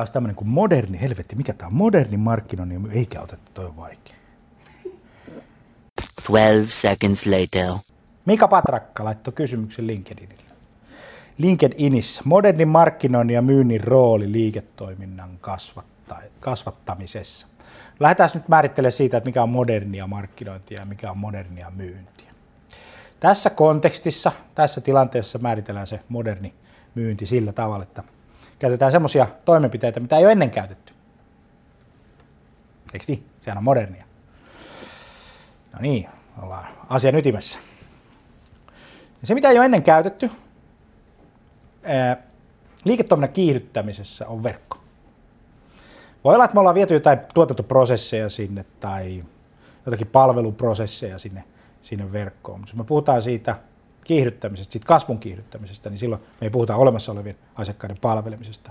otetaan tämmöinen kuin moderni, helvetti, mikä tämä on moderni markkinoinnin, eikä oteta, toi on vaikea. 12 seconds later. Mika Patrakka laittoi kysymyksen LinkedInille. LinkedInissä modernin markkinoinnin ja myynnin rooli liiketoiminnan kasvattamisessa. Lähdetään nyt määrittelemään siitä, että mikä on modernia markkinointia ja mikä on modernia myyntiä. Tässä kontekstissa, tässä tilanteessa määritellään se moderni myynti sillä tavalla, että käytetään semmoisia toimenpiteitä, mitä ei ole ennen käytetty. Eikö niin? Sehän on modernia. No niin, ollaan asian ytimessä. Ja se, mitä ei ole ennen käytetty, liiketoiminnan kiihdyttämisessä on verkko. Voi olla, että me ollaan viety jotain tuotantoprosesseja sinne tai jotakin palveluprosesseja sinne, sinne verkkoon. Mutta jos me puhutaan siitä kiihdyttämisestä, siitä kasvun kiihdyttämisestä, niin silloin me ei puhuta olemassa olevien asiakkaiden palvelemisesta.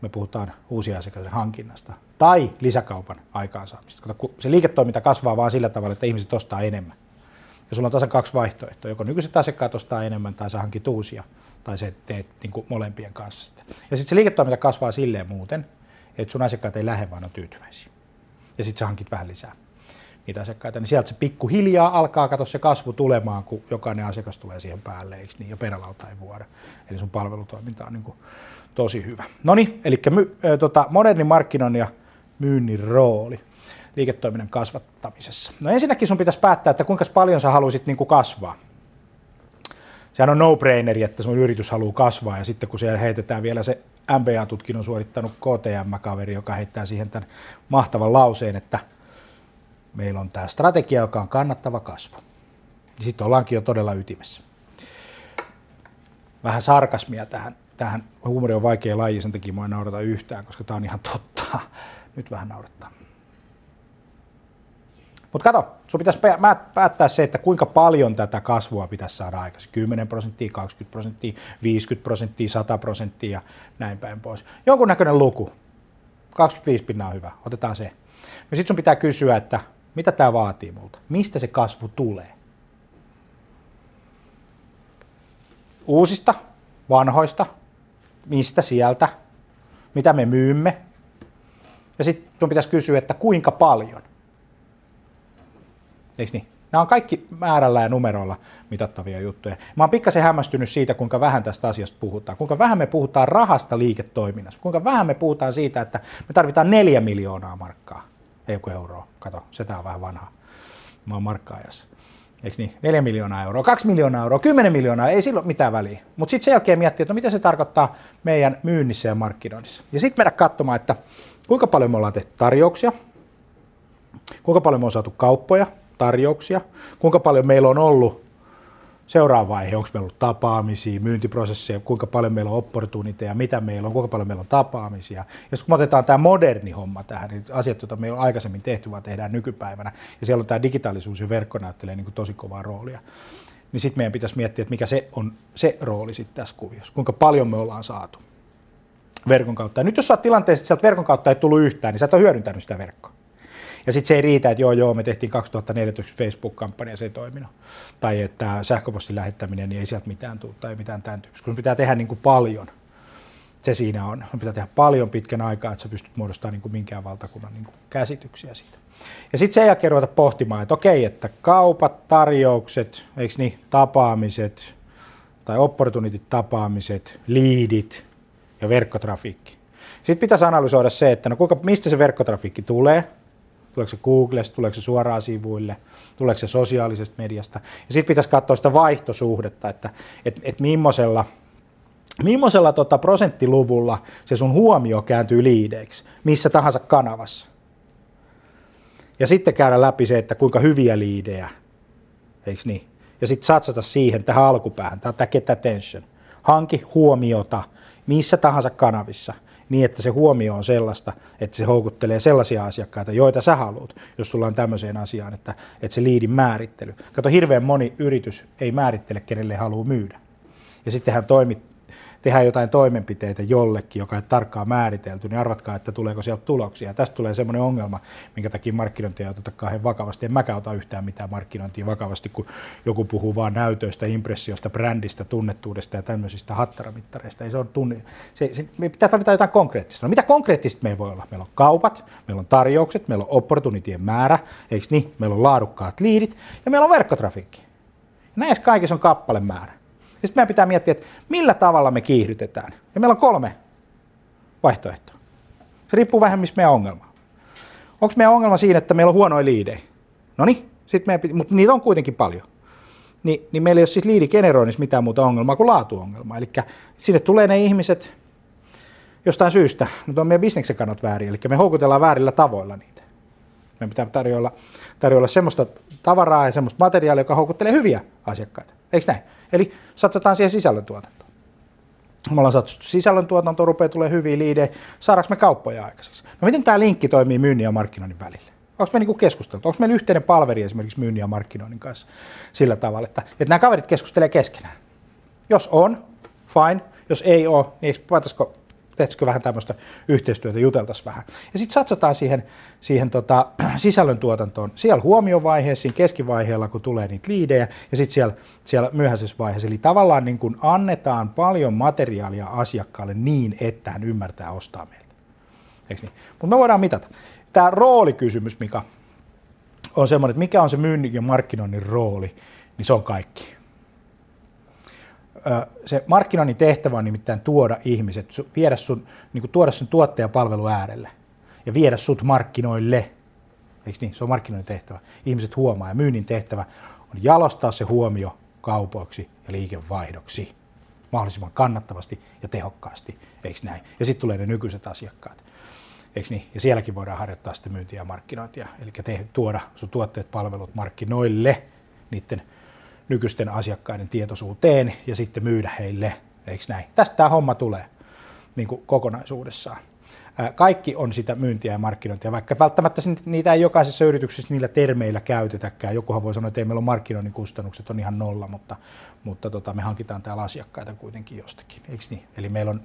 Me puhutaan uusia asiakkaiden hankinnasta tai lisäkaupan aikaansaamista. Kato, se liiketoiminta kasvaa vain sillä tavalla, että ihmiset ostaa enemmän. Ja sulla on tasan kaksi vaihtoehtoa. Joko nykyiset asiakkaat ostaa enemmän tai sä hankit uusia, tai se teet niin kuin molempien kanssa sitä. Ja sitten se liiketoiminta kasvaa silleen muuten, että sun asiakkaat ei lähde, vaan on tyytyväisiä. Ja sitten sä hankit vähän lisää niitä asiakkaita, niin sieltä se pikkuhiljaa alkaa katsoa se kasvu tulemaan, kun jokainen asiakas tulee siihen päälle, eikö niin, ja perälauta ei vuoda. Eli sun palvelutoiminta on niin kuin tosi hyvä. No niin, eli my, äh, tota, modernin markkinoinnin ja myynnin rooli liiketoiminnan kasvattamisessa. No ensinnäkin sun pitäisi päättää, että kuinka paljon sä haluaisit niin kuin kasvaa. Sehän on no-braineri, että sun yritys haluaa kasvaa ja sitten kun siellä heitetään vielä se MBA-tutkinnon suorittanut KTM-kaveri, joka heittää siihen tämän mahtavan lauseen, että meillä on tämä strategia, joka on kannattava kasvu. Sitten ollaankin jo todella ytimessä. Vähän sarkasmia tähän. Tähän huumori on vaikea laji, sen takia mua ei naurata yhtään, koska tämä on ihan totta. Nyt vähän naurattaa. Mutta kato, sun pitäisi päättää se, että kuinka paljon tätä kasvua pitäisi saada aikaisemmin. 10 prosenttia, 20 prosenttia, 50 prosenttia, 100 prosenttia ja näin päin pois. Jonkunnäköinen luku. 25 pinnaa on hyvä, otetaan se. No sitten sun pitää kysyä, että mitä tämä vaatii multa? Mistä se kasvu tulee? Uusista, vanhoista, mistä sieltä, mitä me myymme. Ja sitten sun pitäisi kysyä, että kuinka paljon. Eikö niin? Nämä on kaikki määrällä ja numeroilla mitattavia juttuja. Mä oon pikkasen hämmästynyt siitä, kuinka vähän tästä asiasta puhutaan. Kuinka vähän me puhutaan rahasta liiketoiminnassa. Kuinka vähän me puhutaan siitä, että me tarvitaan neljä miljoonaa markkaa. Ei joku euroa. Kato, se tää on vähän vanha. Mä oon markkaajassa. Eikö niin? 4 miljoonaa euroa, 2 miljoonaa euroa, 10 miljoonaa, ei silloin mitään väliä. Mutta sitten sen jälkeen miettiä, että no mitä se tarkoittaa meidän myynnissä ja markkinoinnissa. Ja sitten mennä katsomaan, että kuinka paljon me ollaan tehty tarjouksia, kuinka paljon me on saatu kauppoja, tarjouksia, kuinka paljon meillä on ollut seuraava vaihe, onko meillä ollut tapaamisia, myyntiprosesseja, kuinka paljon meillä on opportuniteja, mitä meillä on, kuinka paljon meillä on tapaamisia. Ja kun me otetaan tämä moderni homma tähän, niin asiat, joita me on aikaisemmin tehty, vaan tehdään nykypäivänä, ja siellä on tämä digitaalisuus ja verkko näyttelee niin kuin tosi kovaa roolia, niin sitten meidän pitäisi miettiä, että mikä se on se rooli sitten tässä kuviossa, kuinka paljon me ollaan saatu verkon kautta. Ja nyt jos sä oot tilanteessa, että sieltä verkon kautta ei tullut yhtään, niin sä et ole hyödyntänyt sitä verkkoa. Ja sitten se ei riitä, että joo, joo, me tehtiin 2014 Facebook-kampanja, se ei toiminut. Tai että sähköpostin lähettäminen, niin ei sieltä mitään tule tai mitään tämän tyyppistä. Kun pitää tehdä niin kuin paljon, se siinä on. On pitää tehdä paljon pitkän aikaa, että sä pystyt muodostamaan niin kuin minkään valtakunnan niin kuin käsityksiä siitä. Ja sitten sen jälkeen ruveta pohtimaan, että okei, että kaupat, tarjoukset, eikö niin, tapaamiset tai opportunitit tapaamiset, liidit ja verkkotrafiikki. Sitten pitäisi analysoida se, että no kuinka, mistä se verkkotrafiikki tulee, Tuleeko se Googlesta, tuleeko se suoraan sivuille, tuleeko se sosiaalisesta mediasta. Ja sitten pitäisi katsoa sitä vaihtosuhdetta, että et, et millaisella, millaisella tota prosenttiluvulla se sun huomio kääntyy liideiksi, missä tahansa kanavassa. Ja sitten käydä läpi se, että kuinka hyviä liidejä, eikö niin? Ja sitten satsata siihen tähän alkupäähän, tämä get attention. Hanki huomiota missä tahansa kanavissa niin, että se huomio on sellaista, että se houkuttelee sellaisia asiakkaita, joita sä haluat, jos tullaan tämmöiseen asiaan, että, että se liidin määrittely. Kato, hirveän moni yritys ei määrittele, kenelle haluaa myydä. Ja sitten hän toimit, tehdään jotain toimenpiteitä jollekin, joka ei tarkkaan määritelty, niin arvatkaa, että tuleeko sieltä tuloksia. Tästä tulee semmoinen ongelma, minkä takia markkinointia ei oteta kauhean vakavasti. En mäkään ota yhtään mitään markkinointia vakavasti, kun joku puhuu vaan näytöistä, impressiosta, brändistä, tunnettuudesta ja tämmöisistä hattaramittareista. Ei se on tunni. Se, se, me pitää tarvita jotain konkreettista. No mitä konkreettista meillä voi olla? Meillä on kaupat, meillä on tarjoukset, meillä on opportunitien määrä, eikö niin? Meillä on laadukkaat liidit ja meillä on verkkotrafikki. Näissä kaikissa on kappalemäärä. Sitten meidän pitää miettiä, että millä tavalla me kiihdytetään. Ja meillä on kolme vaihtoehtoa. Se riippuu vähän, missä meidän ongelma Onko meidän ongelma siinä, että meillä on huonoja liidejä? No niin, mutta niitä on kuitenkin paljon. Ni, niin meillä ei ole siis liidigeneroinnissa mitään muuta ongelmaa kuin laatuongelmaa. Eli sinne tulee ne ihmiset jostain syystä, mutta on meidän bisneksen kannat väärin, eli me houkutellaan väärillä tavoilla niitä. Meidän pitää tarjolla, tarjolla semmoista tavaraa ja semmoista materiaalia, joka houkuttelee hyviä asiakkaita. Eikö näin? Eli satsataan siihen sisällöntuotantoon. Me ollaan satsattu sisällöntuotanto, rupeaa tulee hyviä liidejä, saadaanko me kauppoja aikaiseksi? No miten tämä linkki toimii myynnin ja markkinoinnin välillä? Onko me niinku keskusteltu? Onko meillä yhteinen palveri esimerkiksi myynnin ja markkinoinnin kanssa sillä tavalla, että, että nämä kaverit keskustelee keskenään? Jos on, fine. Jos ei ole, niin eikö tehtäisikö vähän tämmöistä yhteistyötä, juteltaisiin vähän. Ja sitten satsataan siihen, siihen tota, sisällöntuotantoon siellä huomiovaiheessa, siinä keskivaiheella, kun tulee niitä liidejä, ja sitten siellä, siellä myöhäisessä vaiheessa. Eli tavallaan niin kun annetaan paljon materiaalia asiakkaalle niin, että hän ymmärtää ostaa meiltä. Niin? Mutta me voidaan mitata. Tämä roolikysymys, mikä on semmoinen, että mikä on se myynnin ja markkinoinnin rooli, niin se on kaikki se markkinoinnin tehtävä on nimittäin tuoda ihmiset, viedä sun, niin tuoda sun tuottajapalvelu äärelle ja viedä sut markkinoille. Eikö niin? Se on markkinoinnin tehtävä. Ihmiset huomaa ja myynnin tehtävä on jalostaa se huomio kaupoiksi ja liikevaihdoksi mahdollisimman kannattavasti ja tehokkaasti, eikö näin? Ja sitten tulee ne nykyiset asiakkaat, eikö niin? Ja sielläkin voidaan harjoittaa sitten myyntiä ja markkinointia, eli tuoda sun tuotteet, palvelut markkinoille niiden nykyisten asiakkaiden tietoisuuteen ja sitten myydä heille, eikö näin? Tästä tämä homma tulee niin kuin kokonaisuudessaan. Kaikki on sitä myyntiä ja markkinointia, vaikka välttämättä niitä ei jokaisessa yrityksessä niillä termeillä käytetäkään. Jokuhan voi sanoa, että ei meillä on markkinoinnin kustannukset on ihan nolla, mutta, mutta tota, me hankitaan täällä asiakkaita kuitenkin jostakin, eikö niin? Eli meillä on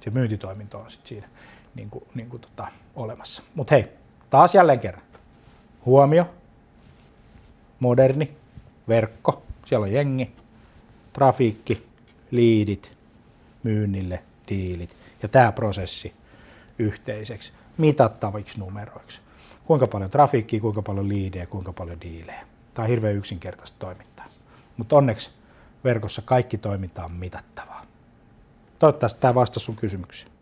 se myyntitoiminto on sitten siinä niin kuin, niin kuin tota, olemassa. Mutta hei, taas jälleen kerran. Huomio, moderni, verkko, siellä on jengi, trafiikki, liidit, myynnille, diilit ja tämä prosessi yhteiseksi mitattaviksi numeroiksi. Kuinka paljon trafiikkia, kuinka paljon liidejä, kuinka paljon diilejä. Tämä on hirveän yksinkertaista toimintaa. Mutta onneksi verkossa kaikki toiminta on mitattavaa. Toivottavasti tämä vastasi sun kysymykseen.